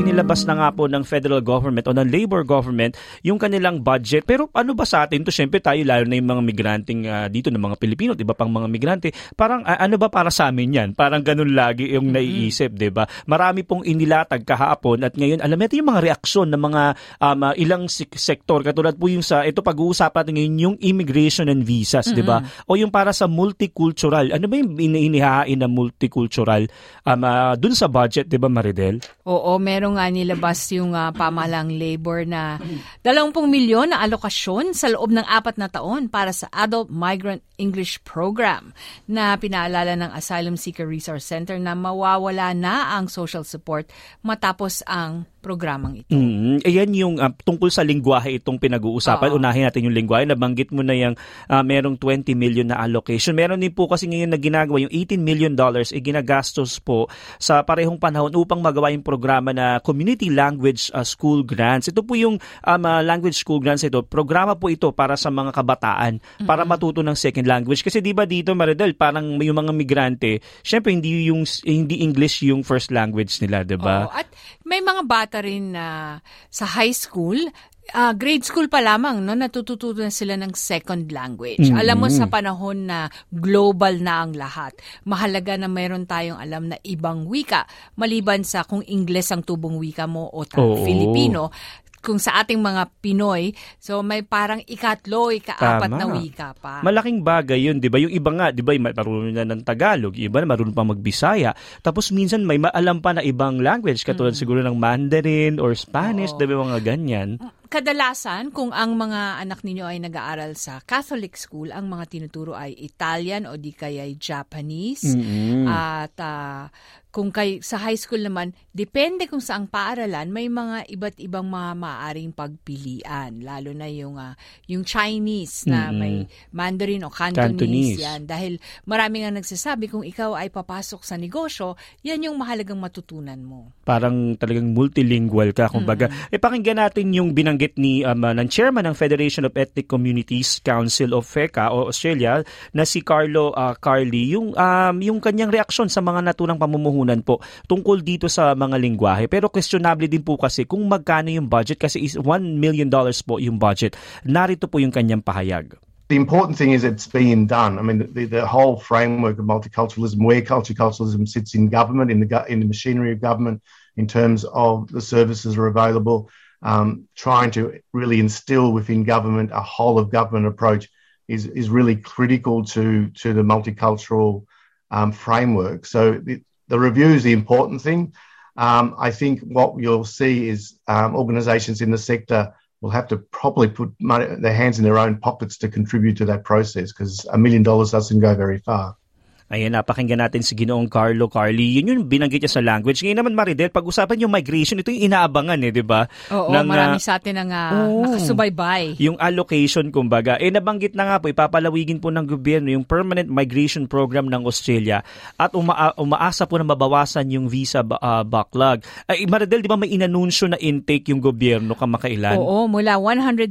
Inilabas na nga po ng federal government o ng labor government yung kanilang budget. Pero ano ba sa atin to? Siyempre tayo lalo na yung mga migranting uh, dito ng mga Pilipino, 'di ba pang mga migrante. Parang uh, ano ba para sa amin 'yan? Parang ganun lagi yung naiisip, 'di ba? Marami pong inilatag kahapon at ngayon alam natin yung mga reaksyon ng mga um, uh, ilang sektor katulad po yung sa ito pag-uusapan natin ngayon yung immigration and visas, mm-hmm. 'di ba? O yung para sa multicultural. Ano ba yung inihahain na multicultural um, uh, dun sa budget, 'di ba Maridel? Oo, meron nga nilabas yung uh, pamahalang labor na 20 milyon na alokasyon sa loob ng apat na taon para sa Adult Migrant English Program na pinaalala ng Asylum Seeker Resource Center na mawawala na ang social support matapos ang programang ito. Mm, ayan yung uh, tungkol sa lingwahe itong pinag-uusapan. Oo. Unahin natin yung lingwahe. Nabanggit mo na yung uh, merong 20 million na allocation. Meron din po kasi ngayon na ginagawa yung 18 million dollars e ginagastos po sa parehong panahon upang magawa yung programa na Community Language uh, School Grants. Ito po yung um, uh, language school grants ito. Programa po ito para sa mga kabataan mm-hmm. para matuto ng second language. Kasi di ba dito Maridel, parang yung mga migrante, syempre hindi yung hindi English yung first language nila, 'di ba? at may mga bata rin na uh, sa high school uh, grade school pa lamang no natututo na sila ng second language. Mm-hmm. Alam mo sa panahon na global na ang lahat, mahalaga na mayroon tayong alam na ibang wika maliban sa kung Ingles ang tubong wika mo o ta- Filipino kung sa ating mga Pinoy, so may parang ikatlo, ikaapat na wika pa. Malaking bagay yun, di ba? Yung iba nga, di ba, marunong na ng Tagalog, iba na marunong pa magbisaya. Tapos minsan may maalam pa na ibang language, katulad mm. siguro ng Mandarin or Spanish, di ba mga ganyan? Kadalasan, kung ang mga anak ninyo ay nag-aaral sa Catholic school, ang mga tinuturo ay Italian o di kaya Japanese. Mm-hmm. At uh, kung kay sa high school naman, depende kung saang paaralan, may mga iba't ibang mga maaaring pagpilian, lalo na yung uh, yung Chinese na mm-hmm. may Mandarin o Cantonese, Cantonese yan dahil marami nga nagsasabi kung ikaw ay papasok sa negosyo, yan yung mahalagang matutunan mo. Parang talagang multilingual ka kumbaga. Mm-hmm. Eh pakinggan natin yung binanggit ni um, uh, ng chairman ng Federation of Ethnic Communities Council of FECA o Australia na si Carlo uh, Carly yung um, yung kanyang reaksyon sa mga naturang pamumuhunan po tungkol dito sa mga lingwahe. Pero questionable din po kasi kung magkano yung budget kasi is 1 million dollars po yung budget. Narito po yung kanyang pahayag. The important thing is it's being done. I mean, the, the whole framework of multiculturalism, where multiculturalism sits in government, in the in the machinery of government, in terms of the services are available, um, trying to really instill within government a whole of government approach is is really critical to to the multicultural um, framework. So the, the review is the important thing. Um, I think what you'll see is um, organisations in the sector will have to probably put money, their hands in their own pockets to contribute to that process because a million dollars doesn't go very far. Ayan, napakinggan natin si Ginoong Carlo Carly. Yun yung binanggit niya sa language. Ngayon naman, Maridel, pag-usapan yung migration, ito yung inaabangan eh, di ba? Oo, ng, marami uh, sa atin ang uh, oh, nakasubaybay. Yung allocation, kumbaga. Eh, nabanggit na nga po, ipapalawigin po ng gobyerno yung Permanent Migration Program ng Australia at uma- umaasa po na mabawasan yung visa uh, backlog. Ay, Maridel, di ba may inanunsyo na intake yung gobyerno kamakailan? Oo, mula 195,000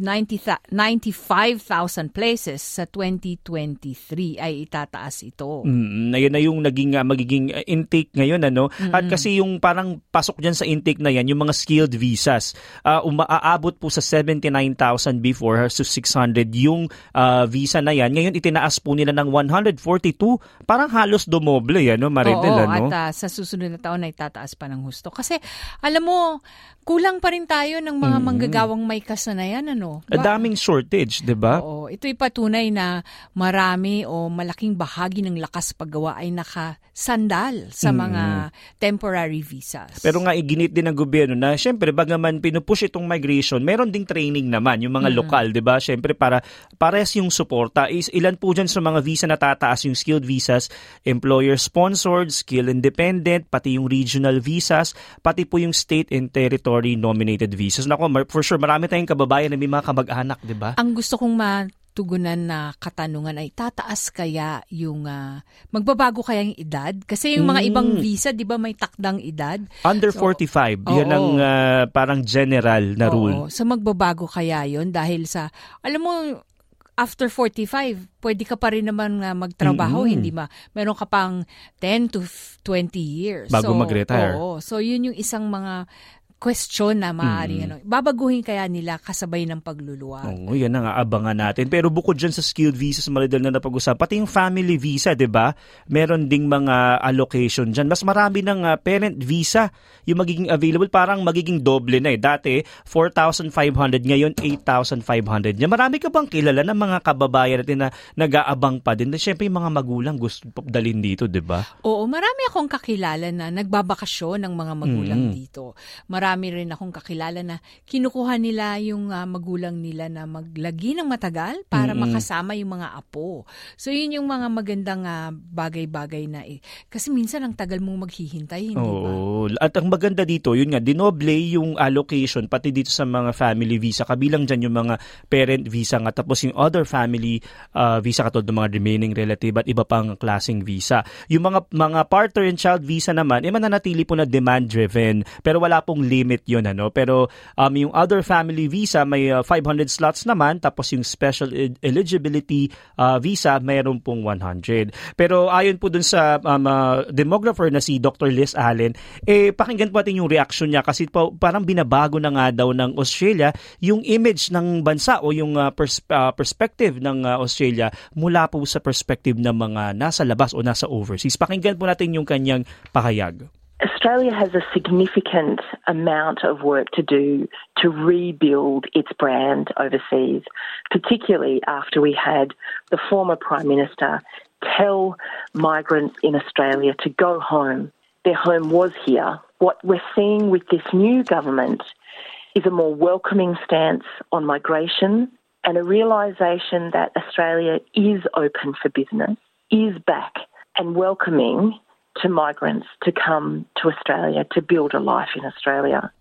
places sa 2023 ay itataas ito. Mm. Mm, ayun na yung naging uh, magiging uh, intake ngayon ano. Mm-hmm. At kasi yung parang pasok diyan sa intake na yan yung mga skilled visas. Uh, umaaabot po sa 79,000 before so 600 yung uh, visa na yan. Ngayon itinaas po nila ng 142. Parang halos dumoble yan, no, Maridel, Oo, ano? at uh, sa susunod na taon ay tataas pa ng husto. Kasi alam mo, kulang pa rin tayo ng mga mm-hmm. manggagawang may kasanayan, ano? Ba- daming shortage, 'di ba? Oo, ito'y patunay na marami o malaking bahagi ng lakas paggawa ay nakasandal sa mga temporary visas. Pero nga iginit din ng gobyerno na syempre bagaman pinupush itong migration, meron ding training naman yung mga lokal, 'di ba? Syempre para pares yung suporta is ilan po diyan sa mga visa na tataas yung skilled visas, employer sponsored, skill independent, pati yung regional visas, pati po yung state and territory nominated visas. Nako, for sure marami tayong kababayan na may mga kamag-anak, 'di ba? Ang gusto kong matugunan na katanungan ay tataas kaya yung ah, magbabago kaya yung edad? Kasi yung mga Mm. ibang visa, 'di ba may takdang edad? Under So, 45, yan oo. ang ah, parang general na rule. Oo. So magbabago kaya yon dahil sa alam mo after 45, pwede ka pa rin naman nga magtrabaho, Mm-mm. hindi ba? Meron ka pang 10 to f- 20 years. Bago so, mag-retire. Oo. So yun yung isang mga question na maaari ano. Babaguhin kaya nila kasabay ng pagluluwag. Oo, yan ang aabangan natin. Pero bukod dyan sa skilled visas, Maridel na napag-usapan, pati yung family visa, di ba? Meron ding mga allocation dyan. Mas marami ng ah, parent visa yung magiging available. Parang magiging doble na eh. Dati, 4,500. Ngayon, 8,500. Yan. Marami ka bang kilala ng mga kababayan natin na nag-aabang pa din? Siyempre, yung mga magulang gusto dalhin dito, di ba? Oo, marami akong kakilala na nagbabakasyon ng mga magulang Mm. dito. Marami rin akong kakilala na kinukuha nila yung ah, magulang nila na maglagi ng matagal para Mm-mm. makasama yung mga apo. So yun yung mga magandang ah, bagay-bagay na eh. Kasi minsan ang tagal mong maghihintay, hindi ba? Oo. At ang maganda dito, yun nga, dinoble yung allocation pati dito sa mga family visa. Kabilang dyan yung mga parent visa nga. Tapos yung other family uh, visa katulad ng mga remaining relative at iba pang klaseng visa. Yung mga mga partner and child visa naman, eh mananatili po na demand-driven. Pero wala pong limit yun. Ano? Pero um, yung other family visa, may uh, 500 slots naman. Tapos yung special eligibility uh, visa, mayroon pong 100. Pero ayon po dun sa um, uh, demographer na si Dr. Liz Allen, eh pakinggan po natin yung reaction niya kasi po, parang binabago na nga daw ng Australia yung image ng bansa o yung uh, pers- uh, perspective ng uh, Australia mula po sa perspective ng mga nasa labas o nasa overseas. Pakinggan po natin yung kanyang pahayag. Australia has a significant amount of work to do to rebuild its brand overseas, particularly after we had the former Prime Minister tell migrants in Australia to go home. Their home was here. What we're seeing with this new government is a more welcoming stance on migration and a realisation that Australia is open for business, is back and welcoming to migrants to come to Australia to build a life in Australia.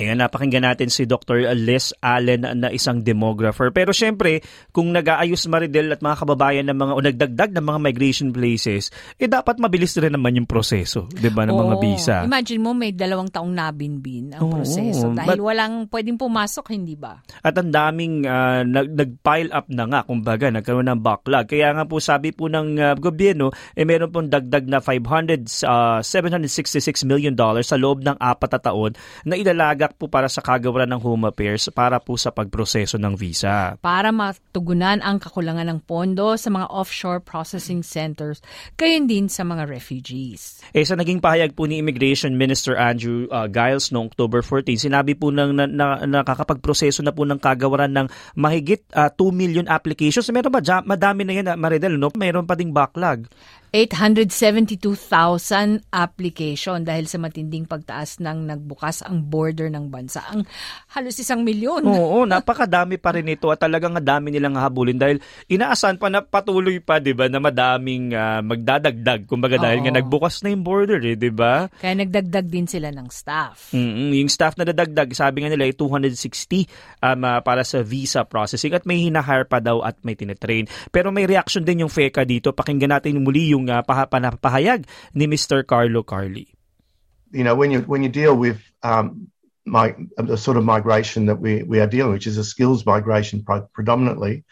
Ayan, napakinggan natin si Dr. Les Allen na isang demographer. Pero syempre, kung nag-aayos Maridel at mga kababayan ng mga o nagdagdag ng mga migration places, eh dapat mabilis rin naman yung proseso, 'di ba, ng mga Oo. visa. Imagine mo may dalawang taong nabinbin ang Oo, proseso dahil but- walang pwedeng pumasok, hindi ba? At ang daming ah, nag, nag-pile up na nga, kumbaga, nagkaroon ng backlog. Kaya nga po sabi po ng ah, gobyerno, eh meron pong dagdag na 500, ah, 766 million dollars sa loob ng apat na taon na ilalagak po para sa kagawaran ng Home Affairs para po sa pagproseso ng visa. para matugunan ang kakulangan ng pondo sa mga offshore processing centers, gayon din sa mga refugees. Eh sa naging pahayag po ni Immigration Minister Andrew uh, Giles noong October 14, sinabi po ng na, na, nakakapagproseso na po ng kagawaran ng mahigit uh, 2 million applications. Meron ba? Madami na yan, uh, Maridel, no? Meron pa ding backlog. 872,000 application dahil sa matinding pagtaas ng nagbukas ang border ng bansa. Ang halos isang milyon. Oo, napakadami pa rin ito at talagang ang dami nilang habulin dahil inaasahan pa na patuloy pa, 'di ba, na madaming ah, magdadagdag. Kumbaga dahil Oo. nga nagbukas na yung border, eh, 'di ba? Kaya nagdagdag din sila ng staff. mm Yung staff na dadagdag, sabi nga nila ay 260 um, ah, para sa visa processing at may hinahire pa daw at may tinetrain. Pero may reaction din yung FECA dito. Pakinggan natin muli yung uh, pahayag ni Mr. Carlo Carly. you know, when you when you deal with um, my, the sort of migration that we, we are dealing, which is a skills migration predominantly,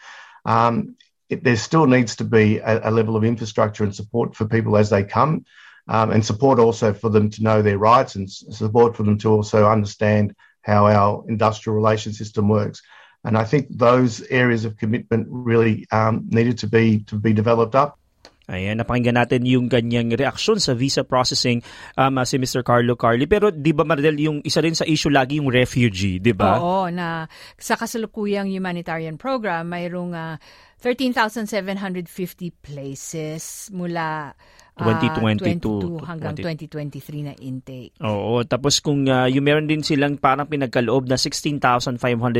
um, it, there still needs to be a, a level of infrastructure and support for people as they come, um, and support also for them to know their rights and support for them to also understand how our industrial relations system works. And I think those areas of commitment really um, needed to be to be developed up. Ayan, napakinggan natin yung kanyang reaksyon sa visa processing um, uh, si Mr. Carlo Carly. Pero di ba Maridel, yung isa rin sa issue lagi yung refugee, di ba? Oo, na sa kasalukuyang humanitarian program, mayroong ah, 13,750 places mula 2022 22 hanggang 2023 na intake. Oo, tapos kung uh, yung meron din silang parang pinagkaloob na 16,500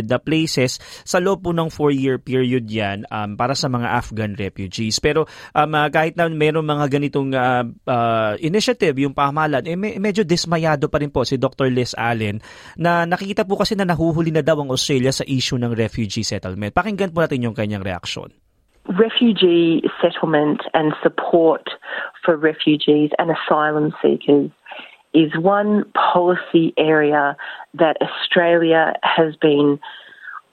na places sa loob po ng 4-year period yan um, para sa mga Afghan refugees. Pero um, uh, kahit na meron mga ganitong uh, uh, initiative, yung pamahalaan, eh, me- medyo dismayado pa rin po si Dr. Liz Allen na nakikita po kasi na nahuhuli na daw ang Australia sa issue ng refugee settlement. Pakinggan po natin yung kanyang reaksyon. Refugee settlement and support for refugees and asylum seekers is one policy area that Australia has been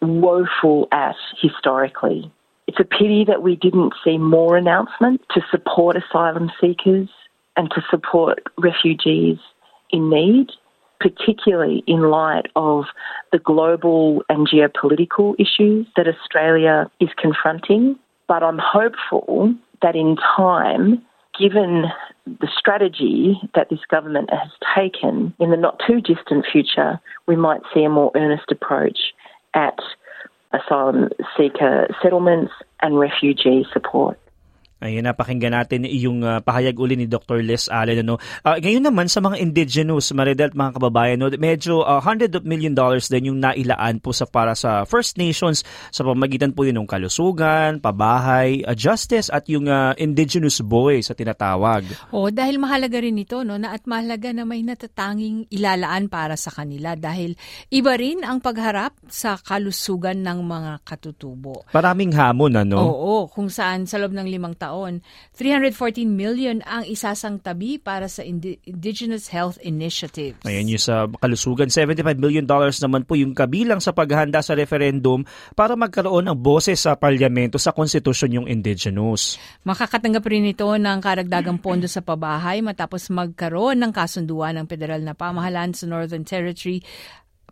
woeful at historically. It's a pity that we didn't see more announcements to support asylum seekers and to support refugees in need, particularly in light of the global and geopolitical issues that Australia is confronting. But I'm hopeful that in time, given the strategy that this government has taken, in the not too distant future, we might see a more earnest approach at asylum seeker settlements and refugee support. Ayun, napakinggan natin yung uh, pahayag uli ni Dr. Les Allen. Ano? Uh, ngayon naman sa mga indigenous, Maridel mga kababayan, no, medyo uh, hundred of million dollars din yung nailaan po sa para sa First Nations sa pamagitan po yun ng kalusugan, pabahay, uh, justice at yung uh, indigenous boy sa tinatawag. O, dahil mahalaga rin ito, no, na at mahalaga na may natatanging ilalaan para sa kanila dahil iba rin ang pagharap sa kalusugan ng mga katutubo. Maraming hamon, ano? Oo, kung saan sa loob ng limang taon taon, 314 million ang isasang tabi para sa Indigenous Health Initiatives. Ayan yung sa kalusugan. 75 million dollars naman po yung kabilang sa paghahanda sa referendum para magkaroon ng boses sa parlamento sa konstitusyon yung indigenous. Makakatanggap rin ito ng karagdagang pondo sa pabahay matapos magkaroon ng kasunduan ng federal na pamahalaan sa Northern Territory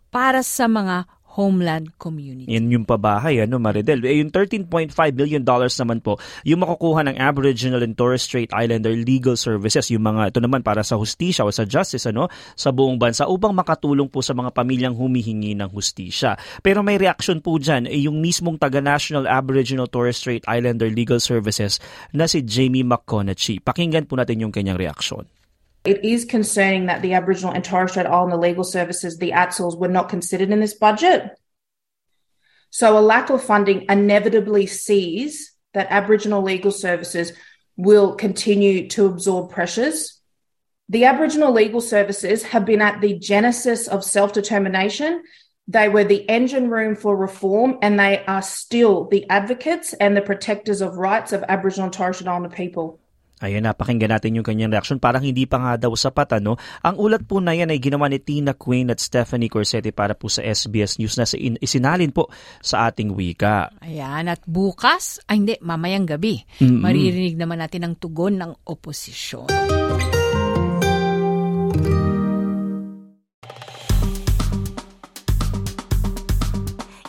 para sa mga homeland community. Yan yung pabahay, ano, Maridel. Eh, yung 13.5 billion dollars naman po, yung makukuha ng Aboriginal and Torres Strait Islander legal services, yung mga, ito naman para sa hustisya o sa justice, ano, sa buong bansa upang makatulong po sa mga pamilyang humihingi ng hustisya. Pero may reaction po dyan, eh, yung mismong taga-National Aboriginal Torres Strait Islander Legal Services na si Jamie McConaughey. Pakinggan po natin yung kanyang reaksyon. It is concerning that the Aboriginal and Torres Strait Islander legal services, the ATSLs, were not considered in this budget. So a lack of funding inevitably sees that Aboriginal legal services will continue to absorb pressures. The Aboriginal legal services have been at the genesis of self determination. They were the engine room for reform, and they are still the advocates and the protectors of rights of Aboriginal and Torres Strait Islander people. Ayan, napakinggan natin yung kanyang reaction. Parang hindi pa nga daw sapat, ano? Ang ulat po na yan ay ginawa ni Tina Quinn at Stephanie Corsetti para po sa SBS News na isinalin po sa ating wika. Ayan, at bukas, ay hindi, mamayang gabi, mm-hmm. maririnig naman natin ang tugon ng oposisyon.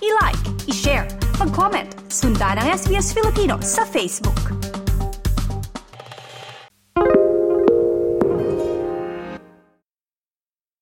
I-like, i-share, mag-comment, sundan ang SBS Filipino sa Facebook.